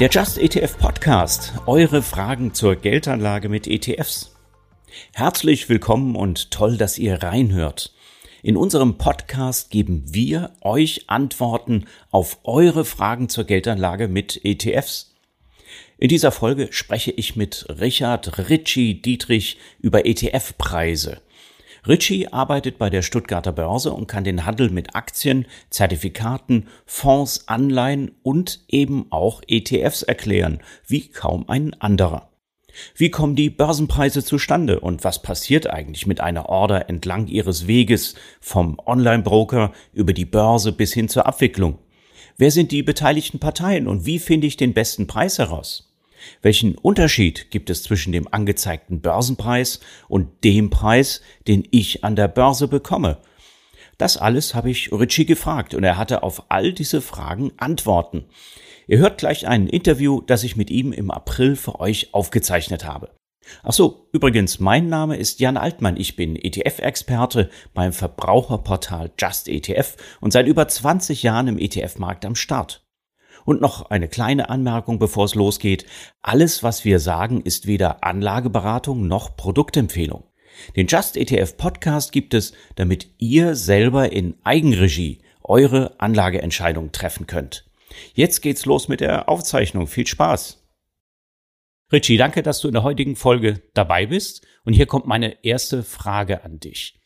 Der Just ETF Podcast. Eure Fragen zur Geldanlage mit ETFs. Herzlich willkommen und toll, dass ihr reinhört. In unserem Podcast geben wir euch Antworten auf eure Fragen zur Geldanlage mit ETFs. In dieser Folge spreche ich mit Richard Ritchie Dietrich über ETF-Preise. Ritchie arbeitet bei der Stuttgarter Börse und kann den Handel mit Aktien, Zertifikaten, Fonds, Anleihen und eben auch ETFs erklären, wie kaum ein anderer. Wie kommen die Börsenpreise zustande und was passiert eigentlich mit einer Order entlang ihres Weges vom Online-Broker über die Börse bis hin zur Abwicklung? Wer sind die beteiligten Parteien und wie finde ich den besten Preis heraus? Welchen Unterschied gibt es zwischen dem angezeigten Börsenpreis und dem Preis, den ich an der Börse bekomme? Das alles habe ich Ritchie gefragt und er hatte auf all diese Fragen Antworten. Ihr hört gleich ein Interview, das ich mit ihm im April für euch aufgezeichnet habe. Ach so, übrigens, mein Name ist Jan Altmann. Ich bin ETF-Experte beim Verbraucherportal Just ETF und seit über 20 Jahren im ETF-Markt am Start. Und noch eine kleine Anmerkung, bevor es losgeht. Alles, was wir sagen, ist weder Anlageberatung noch Produktempfehlung. Den Just ETF Podcast gibt es, damit ihr selber in Eigenregie eure Anlageentscheidung treffen könnt. Jetzt geht's los mit der Aufzeichnung. Viel Spaß! Richie, danke, dass du in der heutigen Folge dabei bist. Und hier kommt meine erste Frage an dich.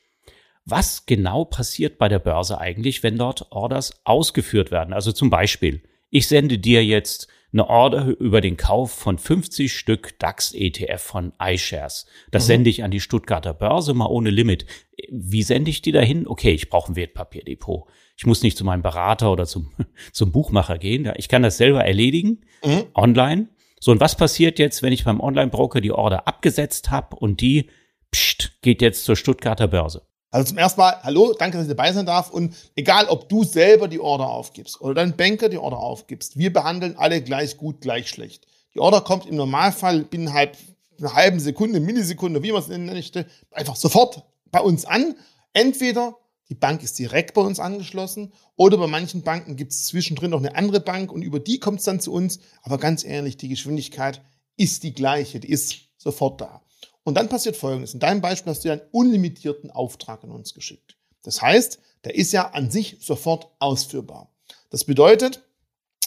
Was genau passiert bei der Börse eigentlich, wenn dort Orders ausgeführt werden? Also zum Beispiel, ich sende dir jetzt eine Order über den Kauf von 50 Stück DAX ETF von iShares. Das mhm. sende ich an die Stuttgarter Börse mal ohne Limit. Wie sende ich die dahin? Okay, ich brauche ein Wertpapierdepot. Ich muss nicht zu meinem Berater oder zum, zum Buchmacher gehen. Ich kann das selber erledigen, mhm. online. So, und was passiert jetzt, wenn ich beim Online-Broker die Order abgesetzt habe und die pst, geht jetzt zur Stuttgarter Börse? Also zum ersten Mal, hallo, danke, dass ich dabei sein darf. Und egal, ob du selber die Order aufgibst oder dein Banker die Order aufgibst, wir behandeln alle gleich gut, gleich schlecht. Die Order kommt im Normalfall binnen einer halben Sekunde, Millisekunde, wie man es nennen möchte, einfach sofort bei uns an. Entweder die Bank ist direkt bei uns angeschlossen oder bei manchen Banken gibt es zwischendrin noch eine andere Bank und über die kommt es dann zu uns. Aber ganz ehrlich, die Geschwindigkeit ist die gleiche, die ist sofort da. Und dann passiert Folgendes. In deinem Beispiel hast du ja einen unlimitierten Auftrag an uns geschickt. Das heißt, der ist ja an sich sofort ausführbar. Das bedeutet,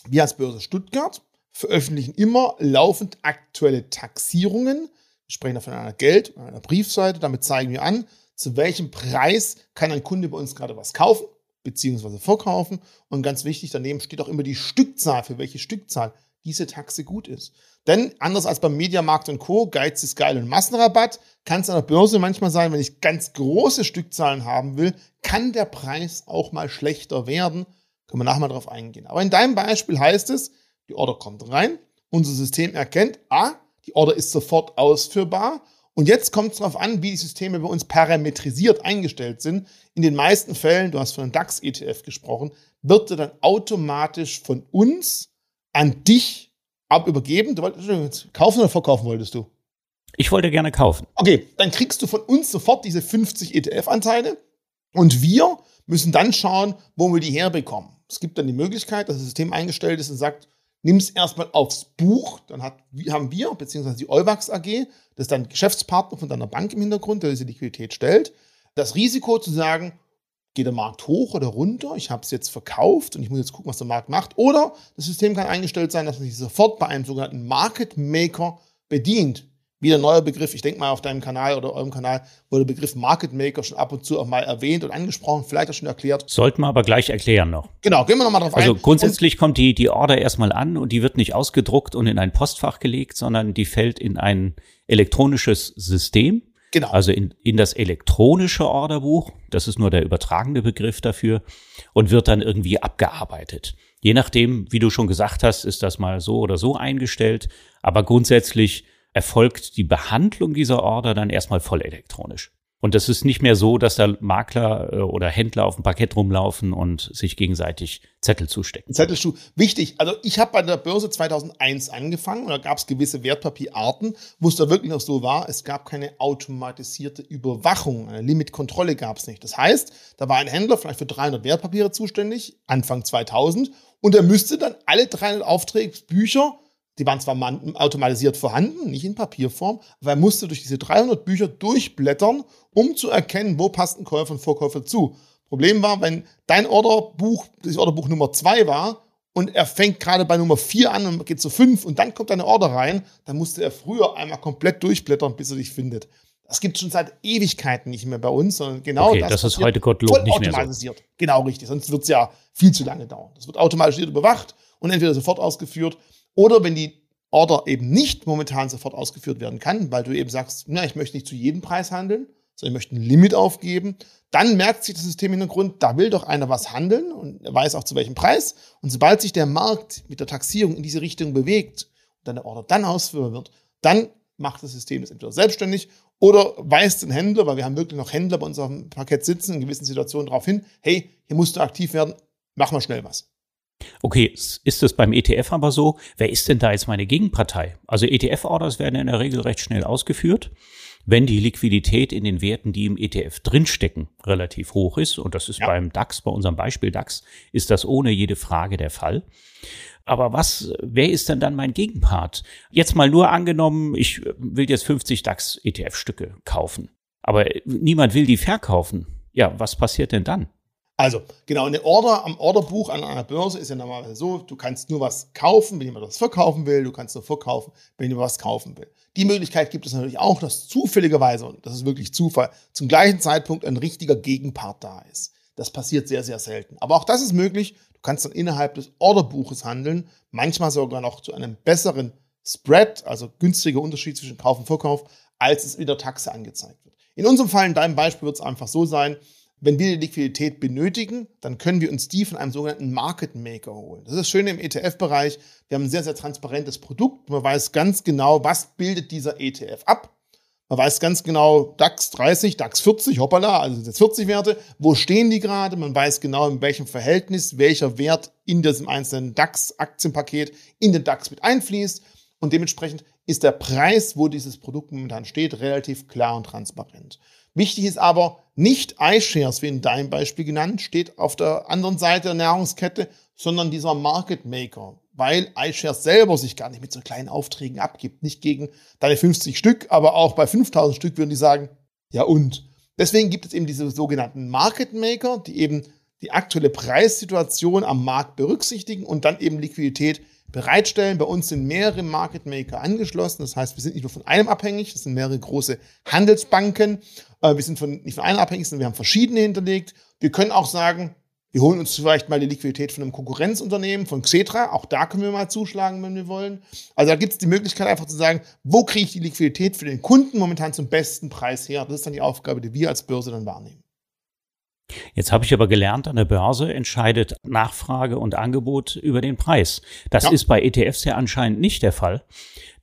wir als Börse Stuttgart veröffentlichen immer laufend aktuelle Taxierungen. Wir sprechen da von einer Geld- oder einer Briefseite. Damit zeigen wir an, zu welchem Preis kann ein Kunde bei uns gerade was kaufen bzw. verkaufen. Und ganz wichtig, daneben steht auch immer die Stückzahl, für welche Stückzahl diese Taxe gut ist. Denn anders als beim Mediamarkt und Co., Geiz ist geil und Massenrabatt, kann es an der Börse manchmal sein, wenn ich ganz große Stückzahlen haben will, kann der Preis auch mal schlechter werden. Können wir nachher mal drauf eingehen. Aber in deinem Beispiel heißt es, die Order kommt rein, unser System erkennt, ah, die Order ist sofort ausführbar. Und jetzt kommt es darauf an, wie die Systeme bei uns parametrisiert eingestellt sind. In den meisten Fällen, du hast von einem DAX-ETF gesprochen, wird er dann automatisch von uns an dich ab übergeben. Du wolltest kaufen oder verkaufen wolltest du? Ich wollte gerne kaufen. Okay, dann kriegst du von uns sofort diese 50 ETF-Anteile und wir müssen dann schauen, wo wir die herbekommen. Es gibt dann die Möglichkeit, dass das System eingestellt ist und sagt, nimm es erstmal aufs Buch, dann hat, haben wir, beziehungsweise die Euwax AG, das ist dann Geschäftspartner von deiner Bank im Hintergrund, der diese Liquidität stellt, das Risiko zu sagen, geht der Markt hoch oder runter, ich habe es jetzt verkauft und ich muss jetzt gucken, was der Markt macht. Oder das System kann eingestellt sein, dass man sich sofort bei einem sogenannten Market Maker bedient. Wieder ein neuer Begriff, ich denke mal auf deinem Kanal oder eurem Kanal wurde der Begriff Market Maker schon ab und zu auch mal erwähnt und angesprochen, vielleicht auch schon erklärt. Sollten wir aber gleich erklären noch. Genau, gehen wir nochmal drauf also ein. Also grundsätzlich und kommt die, die Order erstmal an und die wird nicht ausgedruckt und in ein Postfach gelegt, sondern die fällt in ein elektronisches System Genau. Also in, in das elektronische Orderbuch, das ist nur der übertragene Begriff dafür, und wird dann irgendwie abgearbeitet. Je nachdem, wie du schon gesagt hast, ist das mal so oder so eingestellt, aber grundsätzlich erfolgt die Behandlung dieser Order dann erstmal voll elektronisch. Und es ist nicht mehr so, dass da Makler äh, oder Händler auf dem Parkett rumlaufen und sich gegenseitig Zettel zustecken. Zettelschuh. Wichtig. Also ich habe bei der Börse 2001 angefangen und da gab es gewisse Wertpapierarten, wo es da wirklich noch so war, es gab keine automatisierte Überwachung, eine Limitkontrolle gab es nicht. Das heißt, da war ein Händler vielleicht für 300 Wertpapiere zuständig, Anfang 2000, und er müsste dann alle 300 Auftragsbücher Die waren zwar automatisiert vorhanden, nicht in Papierform, aber er musste durch diese 300 Bücher durchblättern, um zu erkennen, wo passt ein Käufer und Verkäufer zu. Problem war, wenn dein Orderbuch, das Orderbuch Nummer 2 war und er fängt gerade bei Nummer 4 an und geht zu 5 und dann kommt eine Order rein, dann musste er früher einmal komplett durchblättern, bis er dich findet. Das gibt es schon seit Ewigkeiten nicht mehr bei uns, sondern genau okay, das, das ist heute Gottlob nicht mehr so. Genau richtig, sonst wird es ja viel zu lange dauern. Das wird automatisiert überwacht und entweder sofort ausgeführt oder wenn die Order eben nicht momentan sofort ausgeführt werden kann, weil du eben sagst, na, ich möchte nicht zu jedem Preis handeln, sondern ich möchte ein Limit aufgeben, dann merkt sich das System Hintergrund, da will doch einer was handeln und er weiß auch zu welchem Preis. Und sobald sich der Markt mit der Taxierung in diese Richtung bewegt und deine Order dann ausführbar wird, dann macht das System das entweder selbstständig oder weist den Händler, weil wir haben wirklich noch Händler bei uns auf dem Parkett sitzen, in gewissen Situationen darauf hin, hey, hier musst du aktiv werden, mach mal schnell was. Okay, ist es beim ETF aber so? Wer ist denn da jetzt meine Gegenpartei? Also ETF-Orders werden in der Regel recht schnell ausgeführt, wenn die Liquidität in den Werten, die im ETF drinstecken, relativ hoch ist. Und das ist ja. beim DAX, bei unserem Beispiel DAX, ist das ohne jede Frage der Fall. Aber was, wer ist denn dann mein Gegenpart? Jetzt mal nur angenommen, ich will jetzt 50 DAX-ETF-Stücke kaufen. Aber niemand will die verkaufen. Ja, was passiert denn dann? Also, genau, eine Order am Orderbuch an einer Börse ist ja normalerweise so, du kannst nur was kaufen, wenn jemand was verkaufen will, du kannst nur verkaufen, wenn jemand was kaufen will. Die Möglichkeit gibt es natürlich auch, dass zufälligerweise, und das ist wirklich Zufall, zum gleichen Zeitpunkt ein richtiger Gegenpart da ist. Das passiert sehr, sehr selten. Aber auch das ist möglich. Du kannst dann innerhalb des Orderbuches handeln, manchmal sogar noch zu einem besseren Spread, also günstiger Unterschied zwischen Kauf und Verkauf, als es in der Taxe angezeigt wird. In unserem Fall, in deinem Beispiel, wird es einfach so sein, wenn wir die Liquidität benötigen, dann können wir uns die von einem sogenannten Market Maker holen. Das ist das Schöne im ETF-Bereich. Wir haben ein sehr, sehr transparentes Produkt. Man weiß ganz genau, was bildet dieser ETF ab. Man weiß ganz genau, DAX 30, DAX 40, hoppala, also jetzt 40 Werte. Wo stehen die gerade? Man weiß genau, in welchem Verhältnis welcher Wert in diesem einzelnen DAX-Aktienpaket in den DAX mit einfließt. Und dementsprechend ist der Preis, wo dieses Produkt momentan steht, relativ klar und transparent. Wichtig ist aber, nicht iShares, wie in deinem Beispiel genannt, steht auf der anderen Seite der Nahrungskette, sondern dieser Market Maker, weil iShares selber sich gar nicht mit so kleinen Aufträgen abgibt. Nicht gegen deine 50 Stück, aber auch bei 5000 Stück würden die sagen, ja und. Deswegen gibt es eben diese sogenannten Market Maker, die eben die aktuelle Preissituation am Markt berücksichtigen und dann eben Liquidität bereitstellen. Bei uns sind mehrere Market Maker angeschlossen. Das heißt, wir sind nicht nur von einem abhängig, das sind mehrere große Handelsbanken. Äh, wir sind von, nicht von einem abhängig, sondern wir haben verschiedene hinterlegt. Wir können auch sagen, wir holen uns vielleicht mal die Liquidität von einem Konkurrenzunternehmen, von Xetra. Auch da können wir mal zuschlagen, wenn wir wollen. Also da gibt es die Möglichkeit einfach zu sagen, wo kriege ich die Liquidität für den Kunden momentan zum besten Preis her? Das ist dann die Aufgabe, die wir als Börse dann wahrnehmen. Jetzt habe ich aber gelernt, an der Börse entscheidet Nachfrage und Angebot über den Preis. Das ja. ist bei ETFs ja anscheinend nicht der Fall.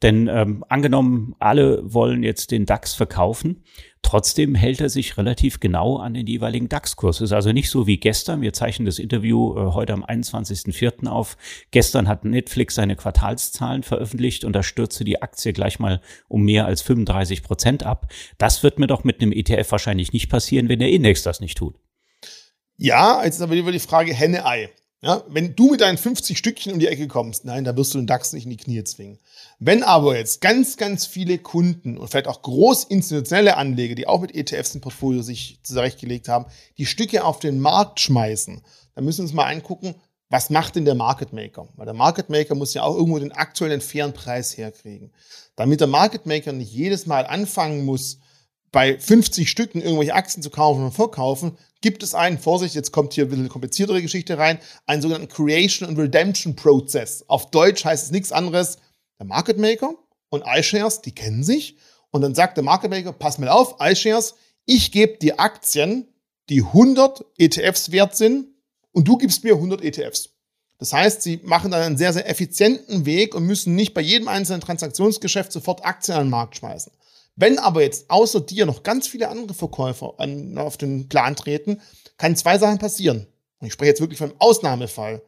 Denn ähm, angenommen, alle wollen jetzt den DAX verkaufen, trotzdem hält er sich relativ genau an den jeweiligen DAX-Kurs. Ist also nicht so wie gestern. Wir zeichnen das Interview äh, heute am 21.04. auf. Gestern hat Netflix seine Quartalszahlen veröffentlicht und da stürzte die Aktie gleich mal um mehr als 35 Prozent ab. Das wird mir doch mit einem ETF wahrscheinlich nicht passieren, wenn der Index das nicht tut. Ja, jetzt ist aber wieder die Frage Henne-Ei. Ja, wenn du mit deinen 50 Stückchen um die Ecke kommst, nein, da wirst du den DAX nicht in die Knie zwingen. Wenn aber jetzt ganz, ganz viele Kunden und vielleicht auch großinstitutionelle Anleger, die auch mit ETFs im Portfolio sich zurechtgelegt haben, die Stücke auf den Markt schmeißen, dann müssen wir uns mal angucken, was macht denn der Market Maker? Weil der Market Maker muss ja auch irgendwo den aktuellen fairen Preis herkriegen. Damit der Market Maker nicht jedes Mal anfangen muss, bei 50 Stücken irgendwelche Aktien zu kaufen und verkaufen, gibt es einen, Vorsicht, jetzt kommt hier ein bisschen kompliziertere Geschichte rein, einen sogenannten Creation and Redemption Process. Auf Deutsch heißt es nichts anderes, der Market Maker und iShares, die kennen sich. Und dann sagt der Market Maker, pass mal auf, iShares, ich gebe dir Aktien, die 100 ETFs wert sind und du gibst mir 100 ETFs. Das heißt, sie machen dann einen sehr, sehr effizienten Weg und müssen nicht bei jedem einzelnen Transaktionsgeschäft sofort Aktien an den Markt schmeißen. Wenn aber jetzt außer dir noch ganz viele andere Verkäufer an, auf den Plan treten, kann zwei Sachen passieren. Und ich spreche jetzt wirklich von einem Ausnahmefall.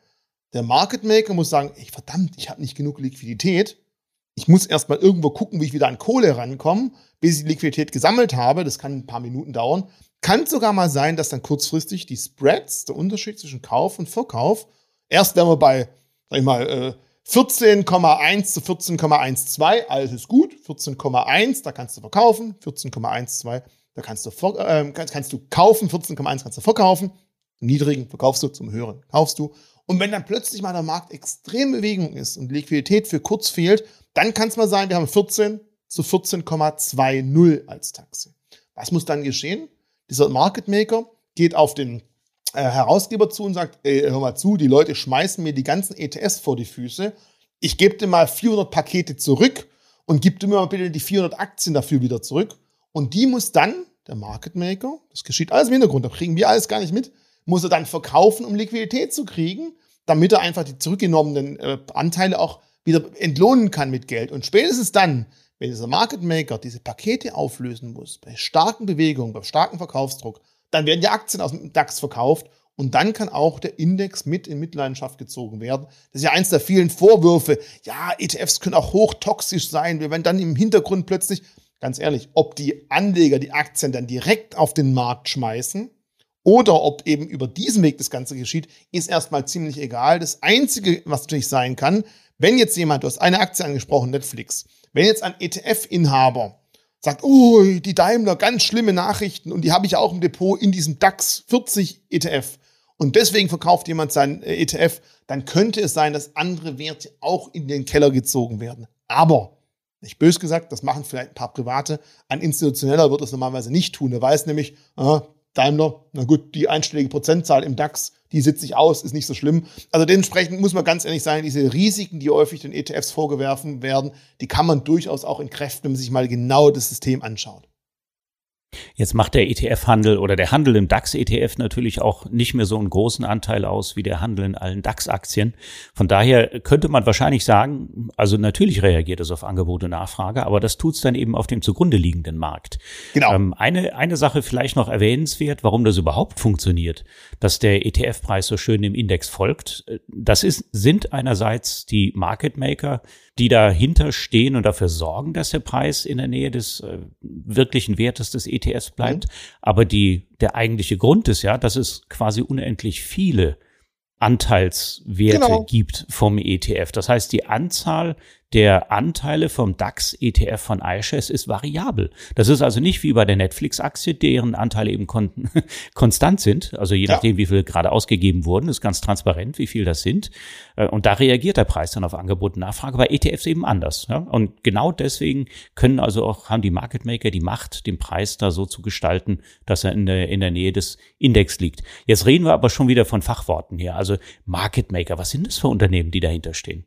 Der Market Maker muss sagen, ich verdammt, ich habe nicht genug Liquidität. Ich muss erstmal irgendwo gucken, wie ich wieder an Kohle rankomme, bis ich die Liquidität gesammelt habe. Das kann ein paar Minuten dauern. Kann sogar mal sein, dass dann kurzfristig die Spreads, der Unterschied zwischen Kauf und Verkauf, erst wenn wir bei, sag ich mal, äh, 14,1 zu 14,12, alles ist gut. 14,1, da kannst du verkaufen. 14,12, da kannst du, äh, kannst, kannst du kaufen. 14,1 kannst du verkaufen. niedrigen verkaufst du, zum höheren kaufst du. Und wenn dann plötzlich mal der Markt extrem Bewegung ist und Liquidität für kurz fehlt, dann kann es mal sein, wir haben 14 zu 14,20 als Taxe. Was muss dann geschehen? Dieser Market Maker geht auf den äh, Herausgeber zu und sagt, ey, hör mal zu, die Leute schmeißen mir die ganzen ETS vor die Füße. Ich gebe dir mal 400 Pakete zurück und gib dir mal bitte die 400 Aktien dafür wieder zurück. Und die muss dann der Market Maker, das geschieht alles im Hintergrund, da kriegen wir alles gar nicht mit, muss er dann verkaufen, um Liquidität zu kriegen, damit er einfach die zurückgenommenen äh, Anteile auch wieder entlohnen kann mit Geld. Und spätestens dann, wenn dieser Market Maker diese Pakete auflösen muss, bei starken Bewegungen, bei starkem Verkaufsdruck, dann werden die Aktien aus dem DAX verkauft und dann kann auch der Index mit in Mitleidenschaft gezogen werden. Das ist ja eins der vielen Vorwürfe. Ja, ETFs können auch hochtoxisch sein. Wir werden dann im Hintergrund plötzlich, ganz ehrlich, ob die Anleger die Aktien dann direkt auf den Markt schmeißen oder ob eben über diesen Weg das Ganze geschieht, ist erstmal ziemlich egal. Das Einzige, was natürlich sein kann, wenn jetzt jemand, du hast eine Aktie angesprochen, Netflix, wenn jetzt ein ETF-Inhaber sagt, oh, die Daimler, ganz schlimme Nachrichten und die habe ich auch im Depot in diesem DAX 40 ETF und deswegen verkauft jemand sein äh, ETF, dann könnte es sein, dass andere Werte auch in den Keller gezogen werden. Aber, nicht bös gesagt, das machen vielleicht ein paar Private, ein Institutioneller wird das normalerweise nicht tun. Er weiß nämlich, aha, Daimler, na gut, die einstellige Prozentzahl im DAX, die sitzt sich aus, ist nicht so schlimm. Also dementsprechend muss man ganz ehrlich sagen, diese Risiken, die häufig den ETFs vorgeworfen werden, die kann man durchaus auch entkräften, wenn man sich mal genau das System anschaut. Jetzt macht der ETF-Handel oder der Handel im DAX-ETF natürlich auch nicht mehr so einen großen Anteil aus wie der Handel in allen DAX-Aktien. Von daher könnte man wahrscheinlich sagen, also natürlich reagiert es auf Angebot und Nachfrage, aber das tut es dann eben auf dem zugrunde liegenden Markt. Genau. Ähm, eine, eine Sache vielleicht noch erwähnenswert, warum das überhaupt funktioniert, dass der ETF-Preis so schön dem Index folgt. Das ist, sind einerseits die Market Maker, die dahinter stehen und dafür sorgen, dass der Preis in der Nähe des äh, wirklichen Wertes des ETFs bleibt. Mhm. Aber die, der eigentliche Grund ist ja, dass es quasi unendlich viele Anteilswerte genau. gibt vom ETF. Das heißt, die Anzahl der Anteile vom DAX ETF von iShares ist variabel. Das ist also nicht wie bei der Netflix-Aktie, deren Anteile eben kon konstant sind. Also je nachdem, wie viel gerade ausgegeben wurden, ist ganz transparent, wie viel das sind. Äh, und da reagiert der Preis dann auf Angebot und Nachfrage. Bei ETFs eben anders. Und genau deswegen können also auch, haben die Market Maker die Macht, den Preis da so zu gestalten, dass er in der, in der Nähe des Index liegt. Jetzt reden wir aber schon wieder von Fachworten hier. Also Market Maker, was sind das für Unternehmen, die dahinter stehen?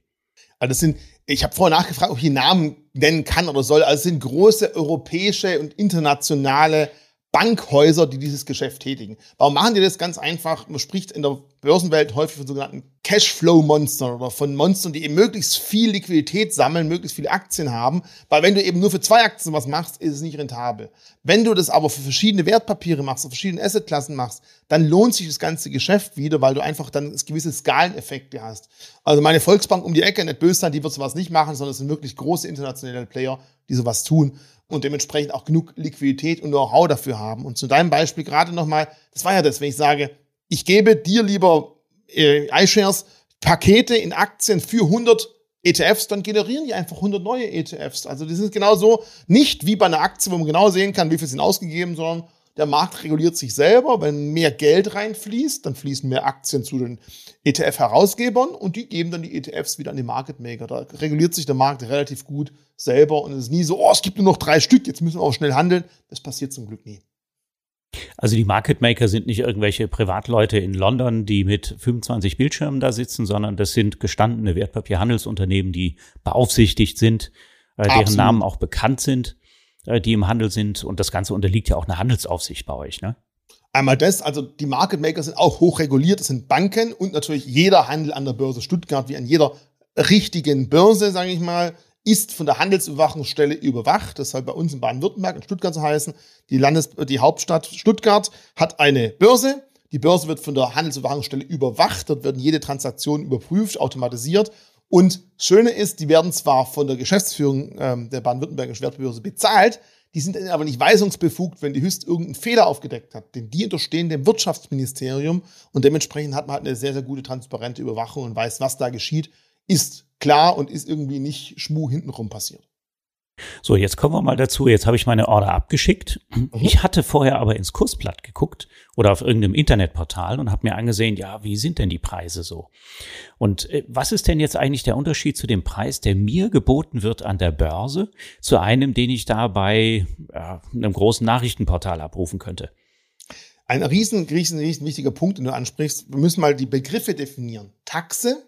Also das sind, ich habe vorher nachgefragt, ob ich die Namen nennen kann oder soll. Also es sind große europäische und internationale Bankhäuser, die dieses Geschäft tätigen. Warum machen die das? Ganz einfach. Man spricht in der Börsenwelt häufig von sogenannten Cashflow-Monstern oder von Monstern, die eben möglichst viel Liquidität sammeln, möglichst viele Aktien haben. Weil wenn du eben nur für zwei Aktien was machst, ist es nicht rentabel. Wenn du das aber für verschiedene Wertpapiere machst, für verschiedene Assetklassen machst, dann lohnt sich das ganze Geschäft wieder, weil du einfach dann gewisse Skaleneffekte hast. Also meine Volksbank um die Ecke, nicht böse sein, die wird sowas nicht machen, sondern es sind wirklich große internationale Player, die sowas tun und dementsprechend auch genug Liquidität und Know-how dafür haben. Und zu deinem Beispiel gerade nochmal, das war ja das, wenn ich sage, ich gebe dir lieber äh, iShares Pakete in Aktien für 100 ETFs, dann generieren die einfach 100 neue ETFs. Also das ist genauso nicht wie bei einer Aktie, wo man genau sehen kann, wie viel sind ausgegeben, sondern der Markt reguliert sich selber. Wenn mehr Geld reinfließt, dann fließen mehr Aktien zu den ETF-Herausgebern und die geben dann die ETFs wieder an die Market Maker. Da reguliert sich der Markt relativ gut selber und es ist nie so, oh, es gibt nur noch drei Stück, jetzt müssen wir auch schnell handeln. Das passiert zum Glück nie. Also die Market Maker sind nicht irgendwelche Privatleute in London, die mit 25 Bildschirmen da sitzen, sondern das sind gestandene Wertpapierhandelsunternehmen, die beaufsichtigt sind, äh, deren Namen auch bekannt sind. Äh, die im Handel sind. Und das Ganze unterliegt ja auch einer Handelsaufsicht bei euch, ne? Einmal das, also die Market Maker sind auch hochreguliert, das sind Banken und natürlich jeder Handel an der Börse Stuttgart, wie an jeder richtigen Börse, sage ich mal, ist von der Handelsüberwachungsstelle überwacht. Das soll bei uns in Baden-Württemberg, in Stuttgart so heißen. Die, Landes die Hauptstadt Stuttgart hat eine Börse. Die Börse wird von der Handelsüberwachungsstelle überwacht. Dort werden jede Transaktion überprüft, automatisiert. Und Schöne ist, die werden zwar von der Geschäftsführung ähm, der Baden-Württembergischen Wertbörse bezahlt, die sind aber nicht weisungsbefugt, wenn die Hüst irgendeinen Fehler aufgedeckt hat. Denn die unterstehen dem Wirtschaftsministerium und dementsprechend hat man halt eine sehr, sehr gute transparente Überwachung und weiß, was da geschieht. Ist klar und ist irgendwie nicht Schmu hintenrum passiert. So, jetzt kommen wir mal dazu. Jetzt habe ich meine Order abgeschickt. Mhm. Ich hatte vorher aber ins Kursblatt geguckt oder auf irgendeinem Internetportal und habe mir angesehen, ja, wie sind denn die Preise so? Und äh, was ist denn jetzt eigentlich der Unterschied zu dem Preis, der mir geboten wird an der Börse, zu einem, den ich da bei ja, einem großen Nachrichtenportal abrufen könnte? Ein riesen, riesen, riesen wichtiger Punkt, den du ansprichst. Wir müssen mal die Begriffe definieren. Taxe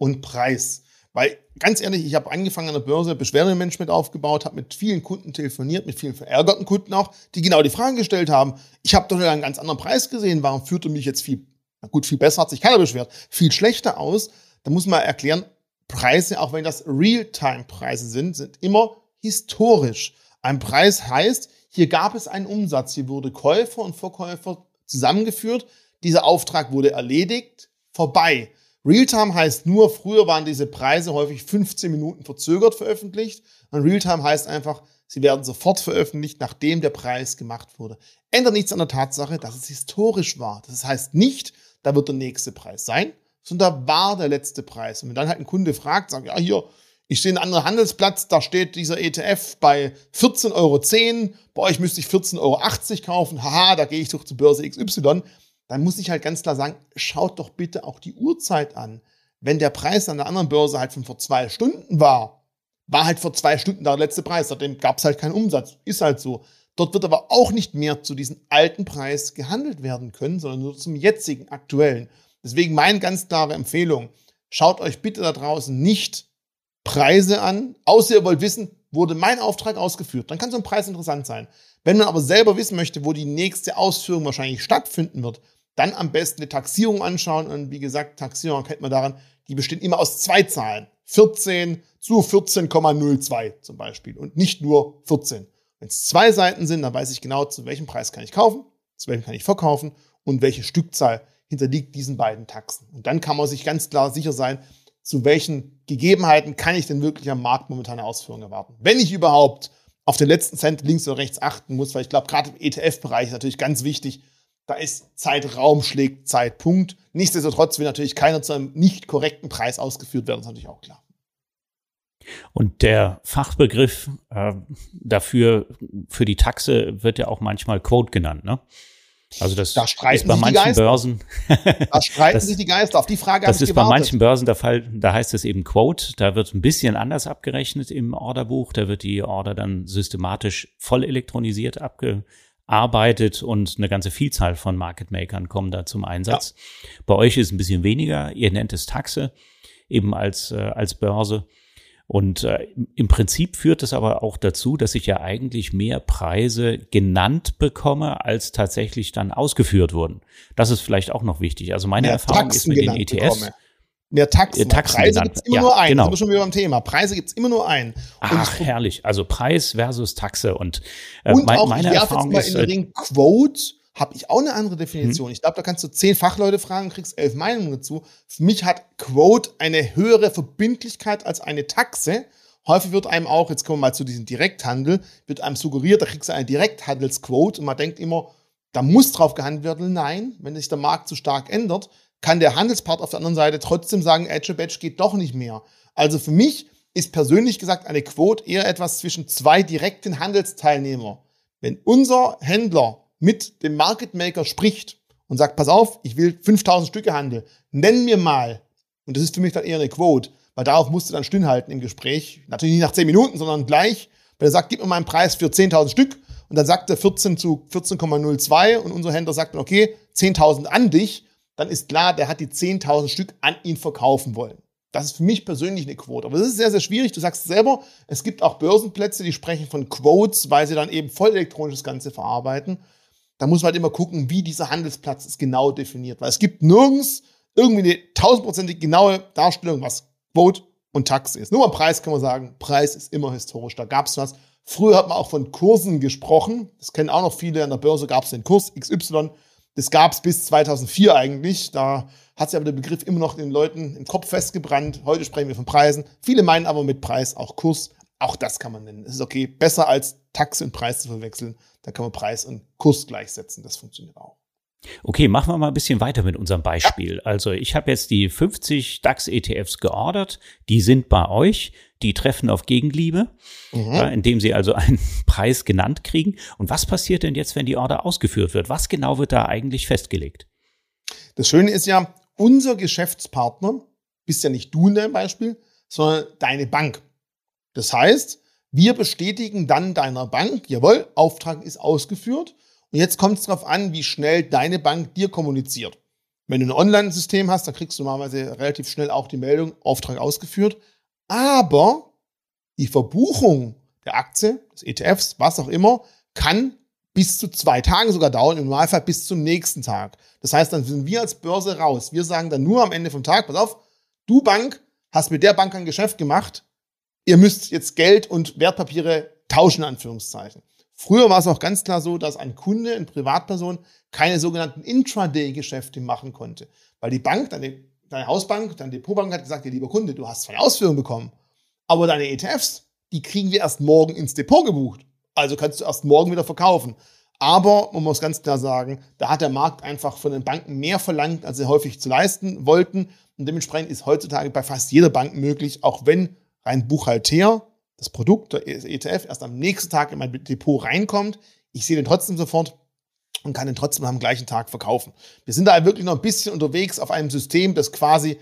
und Preis. Weil ganz ehrlich, ich habe angefangen an der Börse, Beschwerdemanagement aufgebaut, habe mit vielen Kunden telefoniert, mit vielen verärgerten Kunden auch, die genau die Fragen gestellt haben. Ich habe doch einen ganz anderen Preis gesehen, warum führte mich jetzt viel, na gut, viel besser hat sich keiner beschwert, viel schlechter aus. Da muss man erklären, Preise, auch wenn das Realtime-Preise sind, sind immer historisch. Ein Preis heißt, hier gab es einen Umsatz, hier wurde Käufer und Verkäufer zusammengeführt, dieser Auftrag wurde erledigt, vorbei. Realtime heißt nur, früher waren diese Preise häufig 15 Minuten verzögert veröffentlicht. Und Realtime heißt einfach, sie werden sofort veröffentlicht, nachdem der Preis gemacht wurde. Ändert nichts an der Tatsache, dass es historisch war. Das heißt nicht, da wird der nächste Preis sein, sondern da war der letzte Preis. Und wenn dann halt ein Kunde fragt, sagt, ja, hier, ich sehe einen anderen Handelsplatz, da steht dieser ETF bei 14,10 Euro, bei euch müsste ich 14,80 Euro kaufen, haha, da gehe ich doch zur Börse XY dann muss ich halt ganz klar sagen, schaut doch bitte auch die Uhrzeit an. Wenn der Preis an der anderen Börse halt von vor zwei Stunden war, war halt vor zwei Stunden der letzte Preis, seitdem gab es halt keinen Umsatz. Ist halt so. Dort wird aber auch nicht mehr zu diesem alten Preis gehandelt werden können, sondern nur zum jetzigen, aktuellen. Deswegen meine ganz klare Empfehlung, schaut euch bitte da draußen nicht Preise an, außer ihr wollt wissen, wurde mein Auftrag ausgeführt. Dann kann so ein Preis interessant sein. Wenn man aber selber wissen möchte, wo die nächste Ausführung wahrscheinlich stattfinden wird, dann am besten eine Taxierung anschauen. Und wie gesagt, Taxierung kennt man daran, die besteht immer aus zwei Zahlen. 14 zu 14,02 zum Beispiel und nicht nur 14. Wenn es zwei Seiten sind, dann weiß ich genau, zu welchem Preis kann ich kaufen, zu welchem kann ich verkaufen und welche Stückzahl hinterliegt diesen beiden Taxen. Und dann kann man sich ganz klar sicher sein, zu welchen Gegebenheiten kann ich denn wirklich am Markt momentan eine Ausführung erwarten. Wenn ich überhaupt auf den letzten Cent links oder rechts achten muss, weil ich glaube, gerade im ETF-Bereich ist natürlich ganz wichtig, da ist Zeitraum schlägt Zeitpunkt. Nichtsdestotrotz will natürlich keiner zu einem nicht korrekten Preis ausgeführt werden, das ist natürlich auch klar. Und der Fachbegriff äh, dafür, für die Taxe wird ja auch manchmal Quote genannt, ne? Also das da ist bei manchen Börsen. da streiten das, sich die Geister. Auf die Frage Das ist gewartet. bei manchen Börsen der Fall. Da heißt es eben Quote. Da wird ein bisschen anders abgerechnet im Orderbuch. Da wird die Order dann systematisch voll elektronisiert abge, arbeitet und eine ganze Vielzahl von Market Makern kommen da zum Einsatz. Ja. Bei euch ist es ein bisschen weniger. Ihr nennt es Taxe eben als, äh, als Börse. Und äh, im Prinzip führt es aber auch dazu, dass ich ja eigentlich mehr Preise genannt bekomme, als tatsächlich dann ausgeführt wurden. Das ist vielleicht auch noch wichtig. Also meine mehr Erfahrung Taxen ist mit den ETFs. Bekomme. Mehr Taxen. Taxen Preise gibt es immer ja, nur einen. Genau. sind wir schon wieder beim Thema. Preise gibt es immer nur einen. Ach, herrlich. Also Preis versus Taxe. Und, äh, und mein, auch, meine ich Erfahrung jetzt mal ist. In den Ring Quote habe ich auch eine andere Definition. Hm. Ich glaube, da kannst du zehn Fachleute fragen und kriegst elf Meinungen dazu. Für mich hat Quote eine höhere Verbindlichkeit als eine Taxe. Häufig wird einem auch, jetzt kommen wir mal zu diesem Direkthandel, wird einem suggeriert, da kriegst du eine Direkthandelsquote und man denkt immer, da muss drauf gehandelt werden. Nein, wenn sich der Markt zu stark ändert, kann der Handelspart auf der anderen Seite trotzdem sagen, Edge Badge geht doch nicht mehr. Also für mich ist persönlich gesagt eine Quote eher etwas zwischen zwei direkten Handelsteilnehmern. Wenn unser Händler mit dem Market Maker spricht und sagt, pass auf, ich will 5000 Stücke handeln, nenn mir mal, und das ist für mich dann eher eine Quote, weil darauf musst du dann stillhalten im Gespräch. Natürlich nicht nach 10 Minuten, sondern gleich. Wenn er sagt, gib mir mal einen Preis für 10.000 Stück und dann sagt er 14 zu 14,02 und unser Händler sagt dann, okay, 10.000 an dich, dann ist klar, der hat die 10.000 Stück an ihn verkaufen wollen. Das ist für mich persönlich eine Quote. Aber das ist sehr, sehr schwierig. Du sagst selber, es gibt auch Börsenplätze, die sprechen von Quotes, weil sie dann eben voll elektronisch das Ganze verarbeiten. Da muss man halt immer gucken, wie dieser Handelsplatz ist genau definiert. Weil es gibt nirgends irgendwie eine tausendprozentig genaue Darstellung, was Quote und Tax ist. Nur beim Preis kann man sagen, Preis ist immer historisch. Da gab es was. Früher hat man auch von Kursen gesprochen. Das kennen auch noch viele. An der Börse gab es den Kurs XY. Das gab es bis 2004 eigentlich. Da hat sich aber der Begriff immer noch den Leuten im Kopf festgebrannt. Heute sprechen wir von Preisen. Viele meinen aber mit Preis auch Kurs. Auch das kann man nennen. Es ist okay. Besser als Taxe und Preis zu verwechseln. Da kann man Preis und Kurs gleichsetzen. Das funktioniert auch. Okay, machen wir mal ein bisschen weiter mit unserem Beispiel. Ja. Also ich habe jetzt die 50 DAX-ETFs geordert, die sind bei euch, die treffen auf Gegenliebe, mhm. ja, indem sie also einen Preis genannt kriegen. Und was passiert denn jetzt, wenn die Order ausgeführt wird? Was genau wird da eigentlich festgelegt? Das Schöne ist ja, unser Geschäftspartner bist ja nicht du in deinem Beispiel, sondern deine Bank. Das heißt, wir bestätigen dann deiner Bank, jawohl, Auftrag ist ausgeführt und jetzt kommt es darauf an, wie schnell deine Bank dir kommuniziert. Wenn du ein Online-System hast, dann kriegst du normalerweise relativ schnell auch die Meldung, Auftrag ausgeführt. Aber die Verbuchung der Aktie, des ETFs, was auch immer, kann bis zu zwei Tagen sogar dauern, im Normalfall bis zum nächsten Tag. Das heißt, dann sind wir als Börse raus. Wir sagen dann nur am Ende vom Tag, pass auf, du Bank hast mit der Bank ein Geschäft gemacht, ihr müsst jetzt Geld und Wertpapiere tauschen, Anführungszeichen. Früher war es auch ganz klar so, dass ein Kunde, eine Privatperson, keine sogenannten Intraday-Geschäfte machen konnte. Weil die Bank, deine, deine Hausbank, deine Depotbank hat gesagt, ja, lieber Kunde, du hast zwei Ausführungen bekommen. Aber deine ETFs, die kriegen wir erst morgen ins Depot gebucht. Also kannst du erst morgen wieder verkaufen. Aber man muss ganz klar sagen, da hat der Markt einfach von den Banken mehr verlangt, als sie häufig zu leisten wollten. Und dementsprechend ist heutzutage bei fast jeder Bank möglich, auch wenn rein Buchhalter das Produkt, der ETF, erst am nächsten Tag in mein Depot reinkommt. Ich sehe den trotzdem sofort und kann den trotzdem am gleichen Tag verkaufen. Wir sind da wirklich noch ein bisschen unterwegs auf einem System, das quasi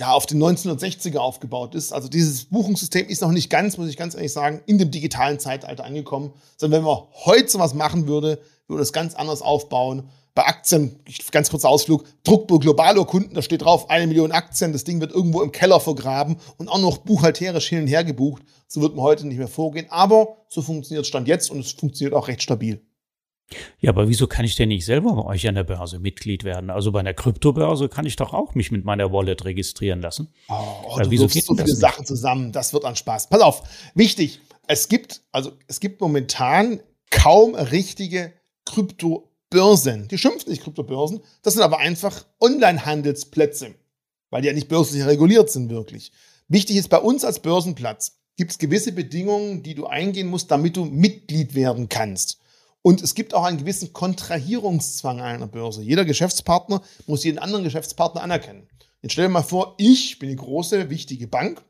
ja auf den 1960er aufgebaut ist. Also dieses Buchungssystem ist noch nicht ganz, muss ich ganz ehrlich sagen, in dem digitalen Zeitalter angekommen. Sondern wenn man heute sowas machen würde, würde das ganz anders aufbauen bei Aktien, ganz kurzer Ausflug, Druckburg Globalurkunden, da steht drauf, eine Million Aktien, das Ding wird irgendwo im Keller vergraben und auch noch buchhalterisch hin und her gebucht. So wird man heute nicht mehr vorgehen. Aber so funktioniert es Stand jetzt und es funktioniert auch recht stabil. Ja, aber wieso kann ich denn nicht selber bei euch an der Börse Mitglied werden? Also bei einer Kryptobörse kann ich doch auch mich mit meiner Wallet registrieren lassen. Oh, oh du wieso geht so viele Sachen zusammen. Das wird an Spaß. Pass auf, wichtig. Es gibt, also es gibt momentan kaum richtige Krypto Börsen. Die schimpfen nicht Kryptobörsen, das sind aber einfach Online-Handelsplätze, weil die ja nicht börslich reguliert sind wirklich. Wichtig ist bei uns als Börsenplatz, gibt es gewisse Bedingungen, die du eingehen musst, damit du Mitglied werden kannst. Und es gibt auch einen gewissen Kontrahierungszwang einer Börse. Jeder Geschäftspartner muss jeden anderen Geschäftspartner anerkennen. Jetzt stell dir mal vor, ich bin eine große, wichtige Bank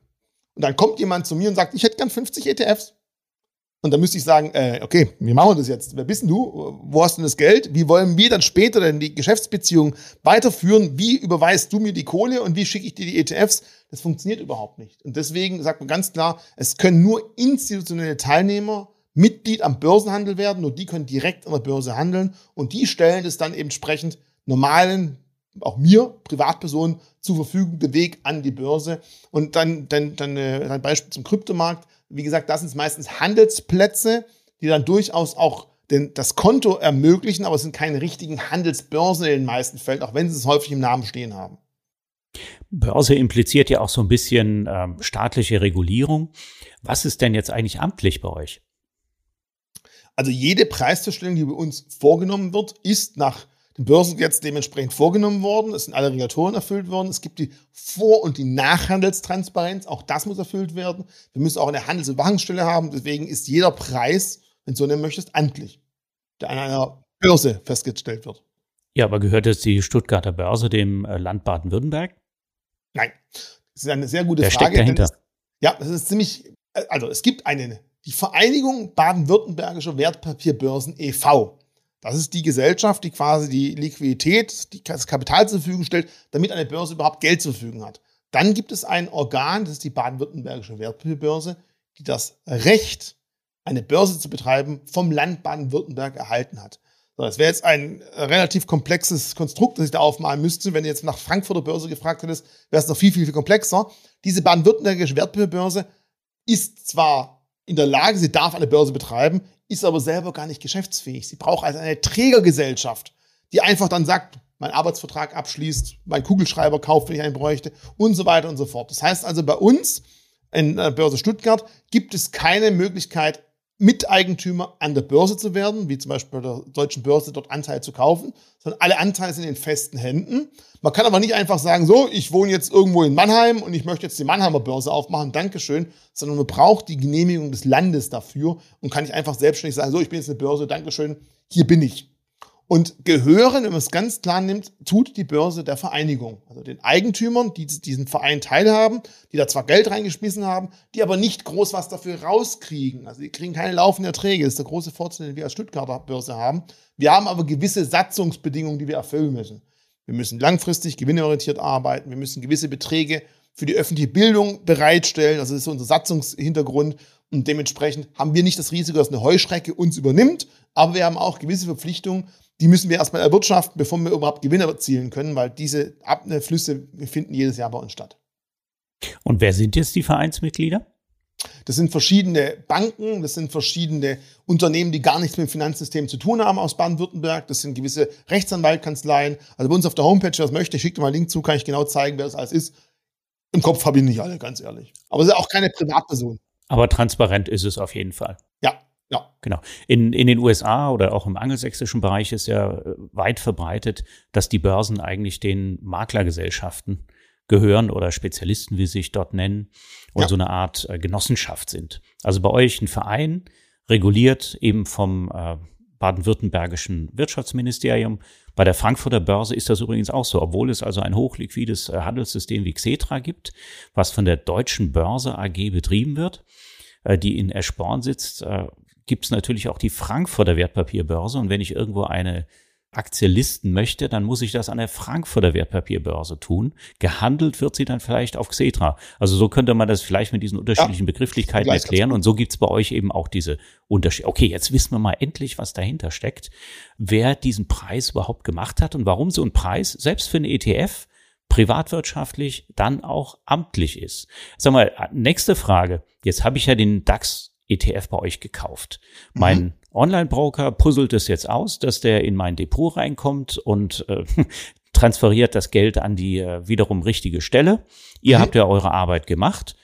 und dann kommt jemand zu mir und sagt, ich hätte gern 50 ETFs. Und dann müsste ich sagen, äh, okay, wie machen wir das jetzt? Wer bist denn du? Wo hast du denn das Geld? Wie wollen wir dann später denn die Geschäftsbeziehung weiterführen? Wie überweist du mir die Kohle und wie schicke ich dir die ETFs? Das funktioniert überhaupt nicht. Und deswegen sagt man ganz klar, es können nur institutionelle Teilnehmer Mitglied am Börsenhandel werden, nur die können direkt an der Börse handeln und die stellen das dann entsprechend normalen, auch mir, Privatpersonen, zur Verfügung, den Weg an die Börse. Und dann, dann, dann äh, ein Beispiel zum Kryptomarkt wie gesagt, das sind meistens Handelsplätze, die dann durchaus auch den, das Konto ermöglichen, aber es sind keine richtigen Handelsbörsen in den meisten Fällen, auch wenn sie es häufig im Namen stehen haben. Börse impliziert ja auch so ein bisschen ähm, staatliche Regulierung. Was ist denn jetzt eigentlich amtlich bei euch? Also jede Preiszustellung, die bei uns vorgenommen wird, ist nach den Börsengesetz dementsprechend vorgenommen worden. Es sind alle Regulatoren erfüllt worden. Es gibt die Vor- und die Nachhandelstransparenz. Auch das muss erfüllt werden. Wir müssen auch eine Handelsüberwachungsstelle haben. Deswegen ist jeder Preis, wenn du so nennen möchtest, amtlich, der an einer Börse festgestellt wird. Ja, aber gehört jetzt die Stuttgarter Börse dem äh, Land Baden-Württemberg? Nein. Das ist eine sehr gute der Frage. Steckt dahinter. Es, ja, das ist ziemlich, äh, also es gibt eine, die Vereinigung Baden-Württembergischer Wertpapierbörsen e.V. Das ist die Gesellschaft, die quasi die Liquidität, das Kapital zur Verfügung stellt, damit eine Börse überhaupt Geld zur Verfügung hat. Dann gibt es ein Organ, das ist die baden-württembergische Wertpapierbörse, die das Recht, eine Börse zu betreiben, vom Land Baden-Württemberg erhalten hat. So, das wäre jetzt ein relativ komplexes Konstrukt, das ich da aufmalen müsste. Wenn du jetzt nach Frankfurter Börse gefragt hättest, wäre es noch viel, viel, viel komplexer. Diese baden-württembergische Wertpapierbörse ist zwar in der Lage, sie darf eine Börse betreiben, ist aber selber gar nicht geschäftsfähig. Sie braucht also eine Trägergesellschaft, die einfach dann sagt, mein Arbeitsvertrag abschließt, mein Kugelschreiber kauft, wenn ich einen bräuchte und so weiter und so fort. Das heißt also bei uns in der Börse Stuttgart gibt es keine Möglichkeit, Miteigentümer an der Börse zu werden, wie zum Beispiel bei der deutschen Börse dort Anteile zu kaufen, sondern alle Anteile sind in festen Händen. Man kann aber nicht einfach sagen, so, ich wohne jetzt irgendwo in Mannheim und ich möchte jetzt die Mannheimer Börse aufmachen, Dankeschön, sondern man braucht die Genehmigung des Landes dafür und kann nicht einfach selbstständig sagen, so, ich bin jetzt eine Börse, Dankeschön, hier bin ich. Und gehören, wenn man es ganz klar nimmt, tut die Börse der Vereinigung. Also den Eigentümern, die diesen Verein teilhaben, die da zwar Geld reingeschmissen haben, die aber nicht groß was dafür rauskriegen. Also die kriegen keine laufenden Erträge. Das ist der große Vorteil, den wir als Stuttgarter Börse haben. Wir haben aber gewisse Satzungsbedingungen, die wir erfüllen müssen. Wir müssen langfristig gewinnorientiert arbeiten. Wir müssen gewisse Beträge für die öffentliche Bildung bereitstellen. Also das ist unser Satzungshintergrund. Und dementsprechend haben wir nicht das Risiko, dass eine Heuschrecke uns übernimmt, aber wir haben auch gewisse Verpflichtungen, die müssen wir erstmal erwirtschaften, bevor wir überhaupt Gewinne erzielen können, weil diese Abflüsse finden jedes Jahr bei uns statt. Und wer sind jetzt die Vereinsmitglieder? Das sind verschiedene Banken, das sind verschiedene Unternehmen, die gar nichts mit dem Finanzsystem zu tun haben aus Baden-Württemberg. Das sind gewisse Rechtsanwaltkanzleien. Also bei uns auf der Homepage, wer das möchte, schickt mal einen Link zu, kann ich genau zeigen, wer das alles ist. Im Kopf habe ich nicht alle, ganz ehrlich. Aber es ist auch keine Privatperson. Aber transparent ist es auf jeden Fall. Ja, ja. Genau. In, in den USA oder auch im angelsächsischen Bereich ist ja äh, weit verbreitet, dass die Börsen eigentlich den Maklergesellschaften gehören oder Spezialisten, wie sie sich dort nennen, und ja. so eine Art äh, Genossenschaft sind. Also bei euch ein Verein, reguliert eben vom äh, baden-württembergischen Wirtschaftsministerium. Bei der Frankfurter Börse ist das übrigens auch so, obwohl es also ein hochliquides äh, Handelssystem wie Xetra gibt, was von der Deutschen Börse AG betrieben wird, äh, die in Eschborn sitzt, äh, gibt es natürlich auch die Frankfurter Wertpapierbörse. Und wenn ich irgendwo eine Aktie listen möchte, dann muss ich das an der Frankfurter Wertpapierbörse tun. Gehandelt wird sie dann vielleicht auf Xetra. Also so könnte man das vielleicht mit diesen unterschiedlichen ja, Begrifflichkeiten erklären. Und so gibt's bei euch eben auch diese Unterschiede. Okay, jetzt wissen wir mal endlich, was dahinter steckt, wer diesen Preis überhaupt gemacht hat und warum so ein Preis, selbst für einen ETF, privatwirtschaftlich dann auch amtlich ist. Sag mal, nächste Frage. Jetzt habe ich ja den DAX ETF bei euch gekauft. Mhm. Mein Online-Broker puzzelt es jetzt aus, dass der in mein Depot reinkommt und äh, transferiert das Geld an die äh, wiederum richtige Stelle. Ihr mhm. habt ja eure Arbeit gemacht.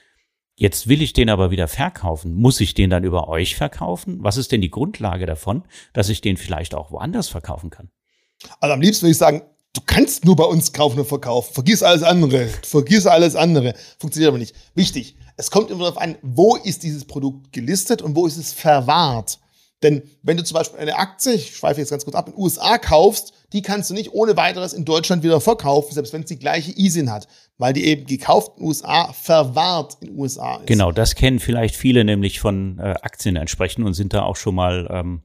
Jetzt will ich den aber wieder verkaufen. Muss ich den dann über euch verkaufen? Was ist denn die Grundlage davon, dass ich den vielleicht auch woanders verkaufen kann? Also am liebsten würde ich sagen, du kannst nur bei uns kaufen und verkaufen. Vergiss alles andere. Vergiss alles andere. Funktioniert aber nicht. Wichtig. Es kommt immer darauf an, wo ist dieses Produkt gelistet und wo ist es verwahrt. Denn wenn du zum Beispiel eine Aktie, ich schweife jetzt ganz kurz ab, in den USA kaufst, die kannst du nicht ohne weiteres in Deutschland wieder verkaufen, selbst wenn es die gleiche ISIN hat, weil die eben gekauft in den USA verwahrt in den USA ist. Genau, das kennen vielleicht viele nämlich von äh, Aktien entsprechend und sind da auch schon mal ähm,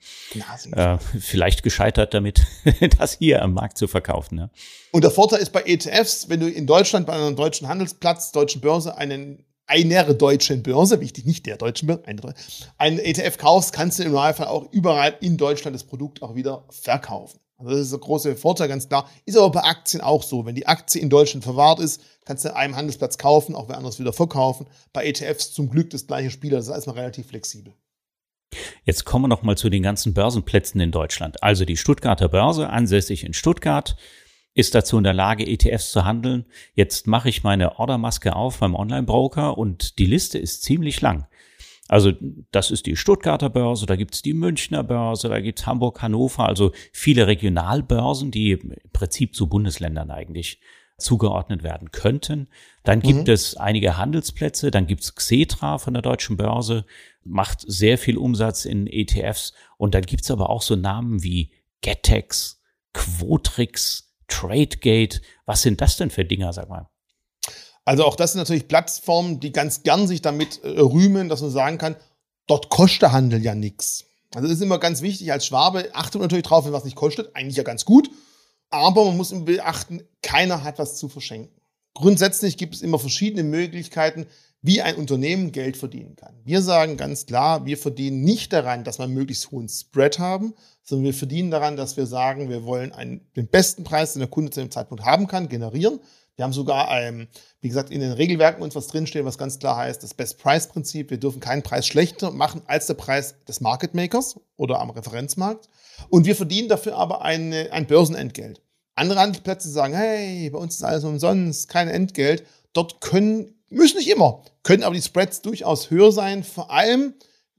äh, vielleicht gescheitert damit, das hier am Markt zu verkaufen. Ja. Und der Vorteil ist bei ETFs, wenn du in Deutschland bei einem deutschen Handelsplatz, deutschen Börse einen einer deutschen Börse, wichtig, nicht der deutschen Börse, eine, einen ETF kaufst, kannst du im Normalfall auch überall in Deutschland das Produkt auch wieder verkaufen. Also das ist der große Vorteil, ganz klar. Ist aber bei Aktien auch so. Wenn die Aktie in Deutschland verwahrt ist, kannst du an einem Handelsplatz kaufen, auch wer anderes wieder verkaufen. Bei ETFs zum Glück das gleiche Spiel, das ist erstmal relativ flexibel. Jetzt kommen wir noch mal zu den ganzen Börsenplätzen in Deutschland. Also die Stuttgarter Börse, ansässig in Stuttgart, ist dazu in der Lage, ETFs zu handeln. Jetzt mache ich meine Ordermaske auf beim Online-Broker und die Liste ist ziemlich lang. Also das ist die Stuttgarter Börse, da gibt's die Münchner Börse, da gibt's Hamburg, Hannover, also viele Regionalbörsen, die im Prinzip zu Bundesländern eigentlich zugeordnet werden könnten. Dann gibt mhm. es einige Handelsplätze, dann gibt's Xetra von der Deutschen Börse, macht sehr viel Umsatz in ETFs und dann gibt's aber auch so Namen wie Getex, Quotrix, Tradegate. Was sind das denn für Dinger, sag mal? Also auch das sind natürlich Plattformen, die ganz gern sich damit äh, rühmen, dass man sagen kann, dort kostet der Handel ja nichts. Also das ist immer ganz wichtig als Schwabe, achtet natürlich drauf, wenn was nicht kostet, eigentlich ja ganz gut. Aber man muss beachten, keiner hat was zu verschenken. Grundsätzlich gibt es immer verschiedene Möglichkeiten, wie ein Unternehmen Geld verdienen kann. Wir sagen ganz klar, wir verdienen nicht daran, dass wir einen möglichst hohen Spread haben, sondern wir verdienen daran, dass wir sagen, wir wollen einen, den besten Preis, den der Kunde zu dem Zeitpunkt haben kann, generieren. Wir haben sogar, ähm, wie gesagt, in den Regelwerken uns was drinstehen, was ganz klar heißt, das Best-Price-Prinzip. Wir dürfen keinen Preis schlechter machen als der Preis des Market Makers oder am Referenzmarkt. Und wir verdienen dafür aber eine, ein Börsenentgelt. Andere Handelsplätze sagen, hey, bei uns ist alles umsonst, kein Entgelt. Dort können Müssen nicht immer, können aber die Spreads durchaus höher sein, vor allem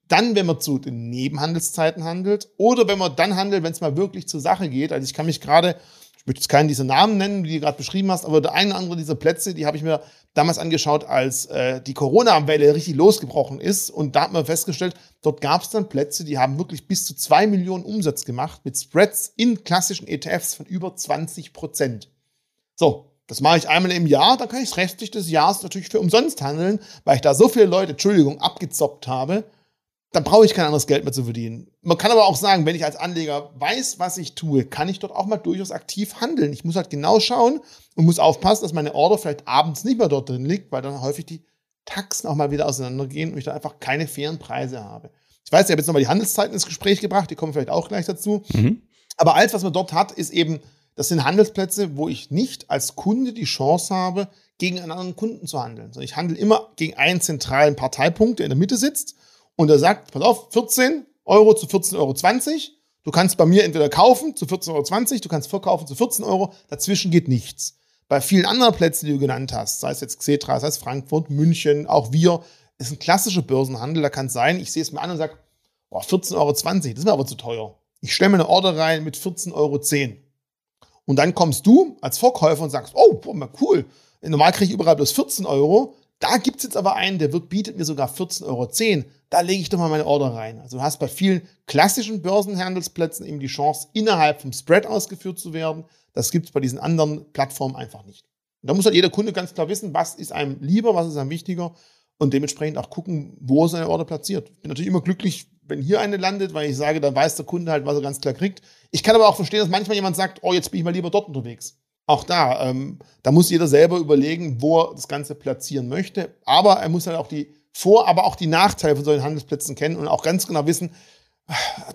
dann, wenn man zu den Nebenhandelszeiten handelt oder wenn man dann handelt, wenn es mal wirklich zur Sache geht. Also ich kann mich gerade, Ich möchte jetzt keinen dieser Namen nennen, die du gerade beschrieben hast, aber der eine oder andere dieser Plätze, die habe ich mir damals angeschaut, als äh, die Corona-Welle richtig losgebrochen ist. Und da hat man festgestellt, dort gab es dann Plätze, die haben wirklich bis zu zwei Millionen Umsatz gemacht mit Spreads in klassischen ETFs von über 20 Prozent. So, das mache ich einmal im Jahr, dann kann ich das restlich des Jahres natürlich für umsonst handeln, weil ich da so viele Leute, Entschuldigung, abgezoppt habe, dann brauche ich kein anderes Geld mehr zu verdienen. Man kann aber auch sagen, wenn ich als Anleger weiß, was ich tue, kann ich dort auch mal durchaus aktiv handeln. Ich muss halt genau schauen und muss aufpassen, dass meine Order vielleicht abends nicht mehr dort drin liegt, weil dann häufig die Taxen auch mal wieder auseinandergehen und ich da einfach keine fairen Preise habe. Ich weiß, ich habe jetzt nochmal die Handelszeiten ins Gespräch gebracht, die kommen vielleicht auch gleich dazu. Mhm. Aber alles, was man dort hat, ist eben das sind Handelsplätze, wo ich nicht als Kunde die Chance habe, gegen einen anderen Kunden zu handeln. Sondern ich handle immer gegen einen zentralen Parteipunkt, der in der Mitte sitzt und der sagt, pass auf, 14 Euro zu 14,20 Euro. Du kannst bei mir entweder kaufen zu 14,20 Euro, du kannst verkaufen zu 14 Euro. Dazwischen geht nichts. Bei vielen anderen Plätzen, die du genannt hast, sei es jetzt Xetra, sei es Frankfurt, München, auch wir, ist ein klassischer Börsenhandel. Da kann es sein, ich sehe es mir an und sage, oh, 14,20 Euro, das ist mir aber zu teuer. Ich stelle mir eine Order rein mit 14,10 Euro. Und dann kommst du als Verkäufer und sagst, oh, boah, cool, normal kriege ich überall bloß 14 Euro. Da gibt es jetzt aber einen, der wird, bietet mir sogar 14,10 Euro. Da lege ich doch mal meine Order rein. Also du hast bei vielen klassischen Börsenhandelsplätzen eben die Chance, innerhalb vom Spread ausgeführt zu werden. Das gibt es bei diesen anderen Plattformen einfach nicht. Und da muss halt jeder Kunde ganz klar wissen, was ist einem lieber, was ist einem wichtiger und dementsprechend auch gucken, wo er seine Order platziert. Ich bin natürlich immer glücklich, wenn hier eine landet, weil ich sage, dann weiß der Kunde halt, was er ganz klar kriegt. Ich kann aber auch verstehen, dass manchmal jemand sagt, oh, jetzt bin ich mal lieber dort unterwegs. Auch da, ähm, da muss jeder selber überlegen, wo er das Ganze platzieren möchte. Aber er muss halt auch die Vor-, aber auch die Nachteile von solchen Handelsplätzen kennen und auch ganz genau wissen,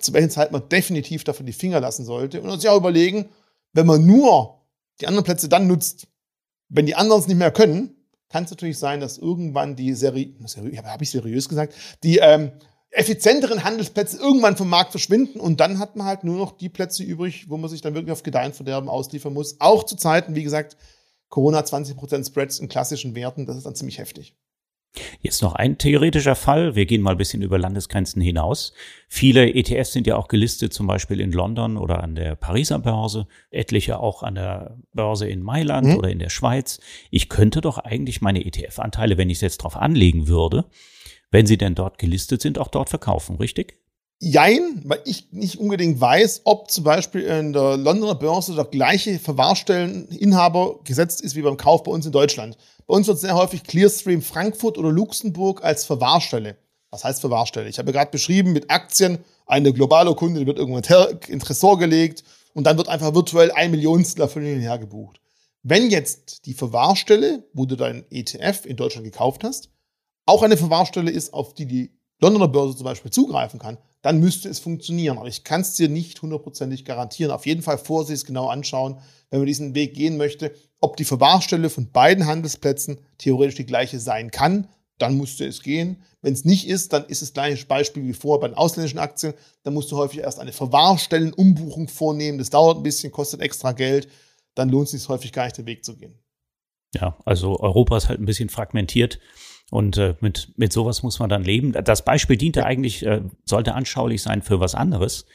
zu welchen Zeit man definitiv davon die Finger lassen sollte. Und ja auch überlegen, wenn man nur die anderen Plätze dann nutzt, wenn die anderen es nicht mehr können, kann es natürlich sein, dass irgendwann die seri seri habe ich seriös gesagt, die ähm, effizienteren Handelsplätze irgendwann vom Markt verschwinden und dann hat man halt nur noch die Plätze übrig, wo man sich dann wirklich auf Gedeihen Verderben ausliefern muss. Auch zu Zeiten, wie gesagt, Corona 20% Spreads in klassischen Werten, das ist dann ziemlich heftig. Jetzt noch ein theoretischer Fall. Wir gehen mal ein bisschen über Landesgrenzen hinaus. Viele ETFs sind ja auch gelistet, zum Beispiel in London oder an der Pariser Börse, etliche auch an der Börse in Mailand mhm. oder in der Schweiz. Ich könnte doch eigentlich meine ETF-Anteile, wenn ich es jetzt drauf anlegen würde, wenn sie denn dort gelistet sind, auch dort verkaufen, richtig? Jein, weil ich nicht unbedingt weiß, ob zum Beispiel in der Londoner Börse der gleiche Verwahrstelleninhaber gesetzt ist wie beim Kauf bei uns in Deutschland. Bei uns wird sehr häufig Clearstream Frankfurt oder Luxemburg als Verwahrstelle. Was heißt Verwahrstelle? Ich habe gerade beschrieben, mit Aktien, eine globale Kunde, die wird irgendwann in Tresor gelegt und dann wird einfach virtuell ein Millionstel davon hinher gebucht. Wenn jetzt die Verwahrstelle, wo du dein ETF in Deutschland gekauft hast, auch eine Verwahrstelle ist, auf die die Londoner Börse zum Beispiel zugreifen kann, dann müsste es funktionieren. Aber ich kann es dir nicht hundertprozentig garantieren. Auf jeden Fall vorsichtig genau anschauen, wenn man diesen Weg gehen möchte, ob die Verwahrstelle von beiden Handelsplätzen theoretisch die gleiche sein kann. Dann musste es gehen. Wenn es nicht ist, dann ist es gleiche Beispiel wie vorher bei den ausländischen Aktien. Dann musst du häufig erst eine Verwahrstellenumbuchung vornehmen. Das dauert ein bisschen, kostet extra Geld. Dann lohnt es sich häufig gar nicht, den Weg zu gehen. Ja, also Europa ist halt ein bisschen fragmentiert. Und äh, mit, mit sowas muss man dann leben. Das Beispiel diente eigentlich, äh, sollte anschaulich sein für was anderes.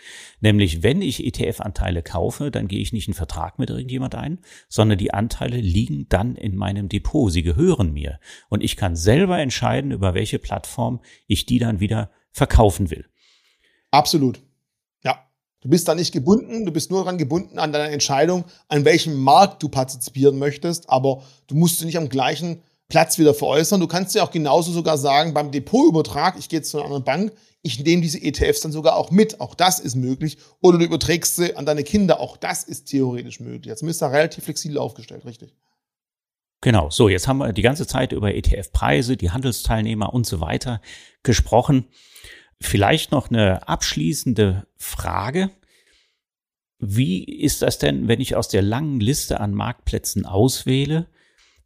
Nämlich, wenn ich ETF-Anteile kaufe, dann gehe ich nicht einen Vertrag mit irgendjemand ein, sondern die Anteile liegen dann in meinem Depot. Sie gehören mir. Und ich kann selber entscheiden, über welche Plattform ich die dann wieder verkaufen will. Absolut. Ja. Du bist da nicht gebunden, du bist nur daran gebunden an deiner Entscheidung, an welchem Markt du partizipieren möchtest, aber du musst nicht am gleichen Platz wieder veräußern. Du kannst ja auch genauso sogar sagen, beim Depotübertrag, ich gehe jetzt zu einer anderen Bank, ich nehme diese ETFs dann sogar auch mit. Auch das ist möglich. Oder du überträgst sie an deine Kinder. Auch das ist theoretisch möglich. Jetzt bist du relativ flexibel aufgestellt, richtig? Genau, so, jetzt haben wir die ganze Zeit über ETF-Preise, die Handelsteilnehmer und so weiter gesprochen. Vielleicht noch eine abschließende Frage. Wie ist das denn, wenn ich aus der langen Liste an Marktplätzen auswähle?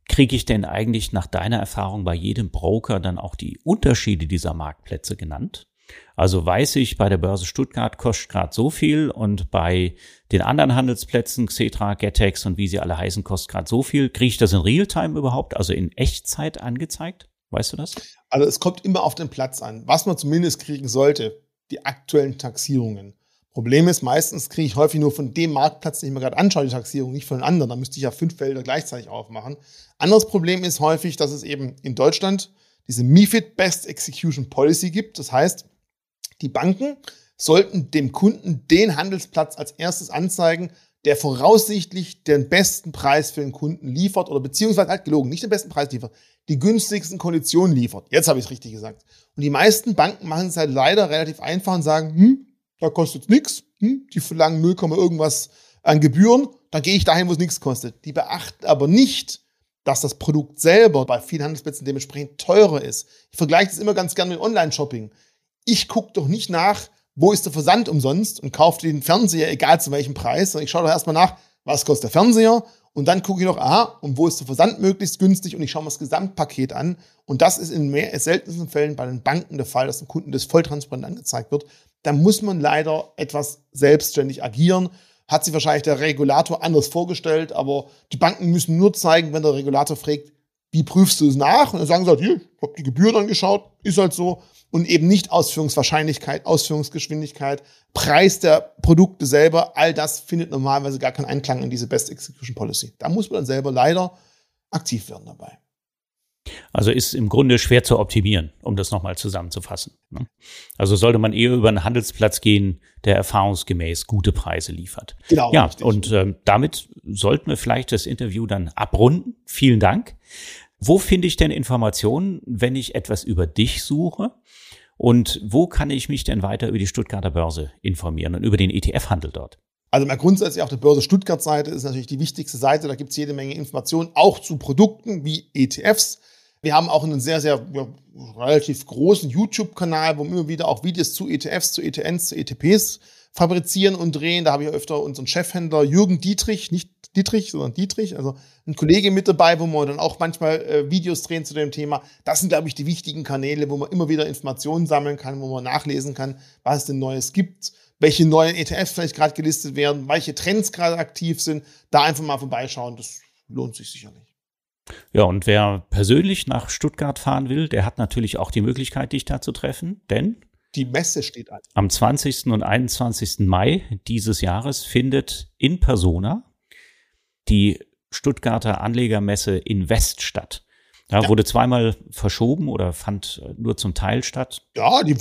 Kriege ich denn eigentlich nach deiner Erfahrung bei jedem Broker dann auch die Unterschiede dieser Marktplätze genannt? Also weiß ich, bei der Börse Stuttgart kostet gerade so viel und bei den anderen Handelsplätzen, Xetra, Getex und wie sie alle heißen, kostet gerade so viel. Kriege ich das in Realtime überhaupt, also in Echtzeit angezeigt? Weißt du das? Also es kommt immer auf den Platz an. Was man zumindest kriegen sollte, die aktuellen Taxierungen. Problem ist, meistens kriege ich häufig nur von dem Marktplatz, den ich mir gerade anschaue, die Taxierung, nicht von den anderen. Da müsste ich ja fünf Felder gleichzeitig aufmachen. Anderes Problem ist häufig, dass es eben in Deutschland diese MIFID Best Execution Policy gibt. Das heißt, die Banken sollten dem Kunden den Handelsplatz als erstes anzeigen, der voraussichtlich den besten Preis für den Kunden liefert oder beziehungsweise halt gelogen, nicht den besten Preis liefert, die günstigsten Konditionen liefert. Jetzt habe ich es richtig gesagt. Und die meisten Banken machen es halt leider relativ einfach und sagen, hm, da kostet es nichts, hm, die verlangen 0, irgendwas an Gebühren, dann gehe ich dahin, wo es nichts kostet. Die beachten aber nicht, dass das Produkt selber bei vielen Handelsplätzen dementsprechend teurer ist. Ich vergleiche das immer ganz gerne mit Online-Shopping. Ich gucke doch nicht nach, wo ist der Versand umsonst und kaufe den Fernseher, egal zu welchem Preis. Und ich schaue doch erstmal nach, was kostet der Fernseher und dann gucke ich noch, aha, und wo ist der Versand möglichst günstig und ich schaue mir das Gesamtpaket an. Und das ist in mehr, seltensten Fällen bei den Banken der Fall, dass dem Kunden das voll transparent angezeigt wird. Da muss man leider etwas selbstständig agieren. Hat sich wahrscheinlich der Regulator anders vorgestellt, aber die Banken müssen nur zeigen, wenn der Regulator fragt, wie prüfst du es nach? Und dann sagen sie halt, hier, ich habe die Gebühren angeschaut, ist halt so und eben nicht Ausführungswahrscheinlichkeit, Ausführungsgeschwindigkeit, Preis der Produkte selber, all das findet normalerweise gar keinen Einklang in diese Best Execution Policy. Da muss man dann selber leider aktiv werden dabei. Also ist im Grunde schwer zu optimieren, um das nochmal zusammenzufassen. Ne? Also sollte man eher über einen Handelsplatz gehen, der erfahrungsgemäß gute Preise liefert. Genau. Ja, richtig. und äh, damit sollten wir vielleicht das Interview dann abrunden. Vielen Dank. Wo finde ich denn Informationen, wenn ich etwas über dich suche? Und wo kann ich mich denn weiter über die Stuttgarter Börse informieren und über den ETF-Handel dort? Also mal grundsätzlich auf der Börse Stuttgart-Seite ist natürlich die wichtigste Seite. Da gibt es jede Menge Informationen, auch zu Produkten wie ETFs. Wir haben auch einen sehr, sehr ja, relativ großen YouTube-Kanal, wo wir immer wieder auch Videos zu ETFs, zu ETNs, zu ETPs fabrizieren und drehen. Da habe ich öfter unseren Chefhändler Jürgen Dietrich, nicht Dietrich, sondern Dietrich, also ein Kollege mit dabei, wo wir dann auch manchmal äh, Videos drehen zu dem Thema. Das sind, glaube ich, die wichtigen Kanäle, wo man immer wieder Informationen sammeln kann, wo man nachlesen kann, was es denn Neues gibt, welche neuen ETFs vielleicht gerade gelistet werden, welche Trends gerade aktiv sind. Da einfach mal vorbeischauen, das lohnt sich sicherlich. Ja, und wer persönlich nach Stuttgart fahren will, der hat natürlich auch die Möglichkeit, dich da zu treffen, denn die Messe steht an. Am 20. und 21. Mai dieses Jahres findet in Persona die Stuttgarter Anlegermesse in West statt. Ja, ja. Wurde zweimal verschoben oder fand nur zum Teil statt? Ja, die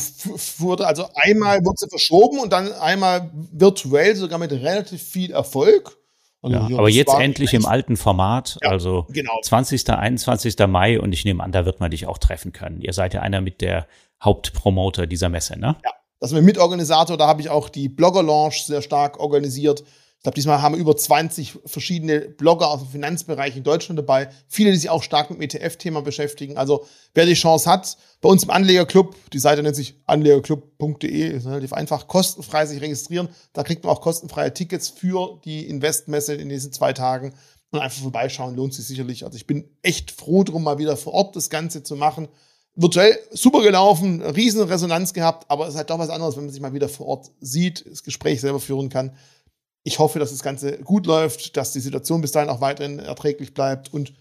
wurde also einmal wurde sie verschoben und dann einmal virtuell, sogar mit relativ viel Erfolg. Ja, aber jetzt endlich im alten Format, ja, also genau. 20. 21. Mai und ich nehme an, da wird man dich auch treffen können. Ihr seid ja einer mit der Hauptpromoter dieser Messe, ne? Ja, das sind wir Mitorganisator, da habe ich auch die Blogger-Launch sehr stark organisiert. Ich glaube, diesmal haben wir über 20 verschiedene Blogger aus dem Finanzbereich in Deutschland dabei. Viele, die sich auch stark mit dem ETF-Thema beschäftigen. Also, wer die Chance hat, bei uns im Anlegerclub, die Seite nennt sich anlegerclub.de, ist relativ einfach, kostenfrei sich registrieren. Da kriegt man auch kostenfreie Tickets für die Investmesse in diesen zwei Tagen. Und einfach vorbeischauen, lohnt sich sicherlich. Also, ich bin echt froh drum, mal wieder vor Ort das Ganze zu machen. Virtuell super gelaufen, riesen Resonanz gehabt, aber es ist halt doch was anderes, wenn man sich mal wieder vor Ort sieht, das Gespräch selber führen kann ich hoffe, dass das Ganze gut läuft, dass die Situation bis dahin auch weiterhin erträglich bleibt und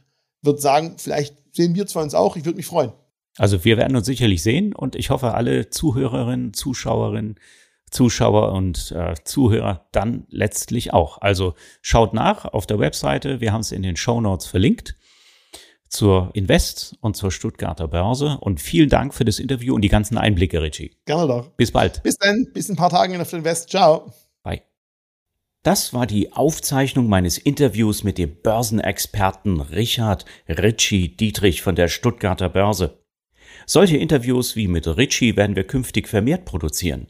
würde sagen, vielleicht sehen wir zwar uns auch, ich würde mich freuen. Also wir werden uns sicherlich sehen und ich hoffe, alle Zuhörerinnen, Zuschauerinnen, Zuschauer und äh, Zuhörer dann letztlich auch. Also schaut nach auf der Webseite, wir haben es in den Show Notes verlinkt zur Invest und zur Stuttgarter Börse und vielen Dank für das Interview und die ganzen Einblicke, Richie. Gerne doch. Bis bald. Bis dann, bis in ein paar Tagen auf der Invest. Ciao. Das war die Aufzeichnung meines Interviews mit dem Börsenexperten Richard Ritchie Dietrich von der Stuttgarter Börse. Solche Interviews wie mit Ritchie werden wir künftig vermehrt produzieren.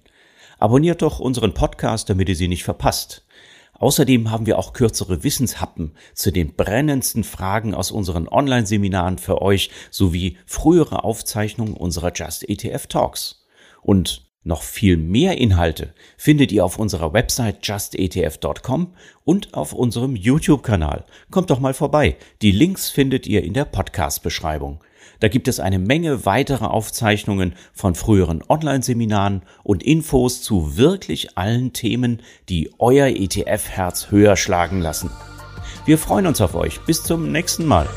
Abonniert doch unseren Podcast, damit ihr sie nicht verpasst. Außerdem haben wir auch kürzere Wissenshappen zu den brennendsten Fragen aus unseren Online-Seminaren für euch sowie frühere Aufzeichnungen unserer Just ETF Talks. Und noch viel mehr Inhalte findet ihr auf unserer Website justetf.com und auf unserem YouTube-Kanal. Kommt doch mal vorbei. Die Links findet ihr in der Podcast-Beschreibung. Da gibt es eine Menge weitere Aufzeichnungen von früheren Online-Seminaren und Infos zu wirklich allen Themen, die euer ETF-Herz höher schlagen lassen. Wir freuen uns auf euch. Bis zum nächsten Mal.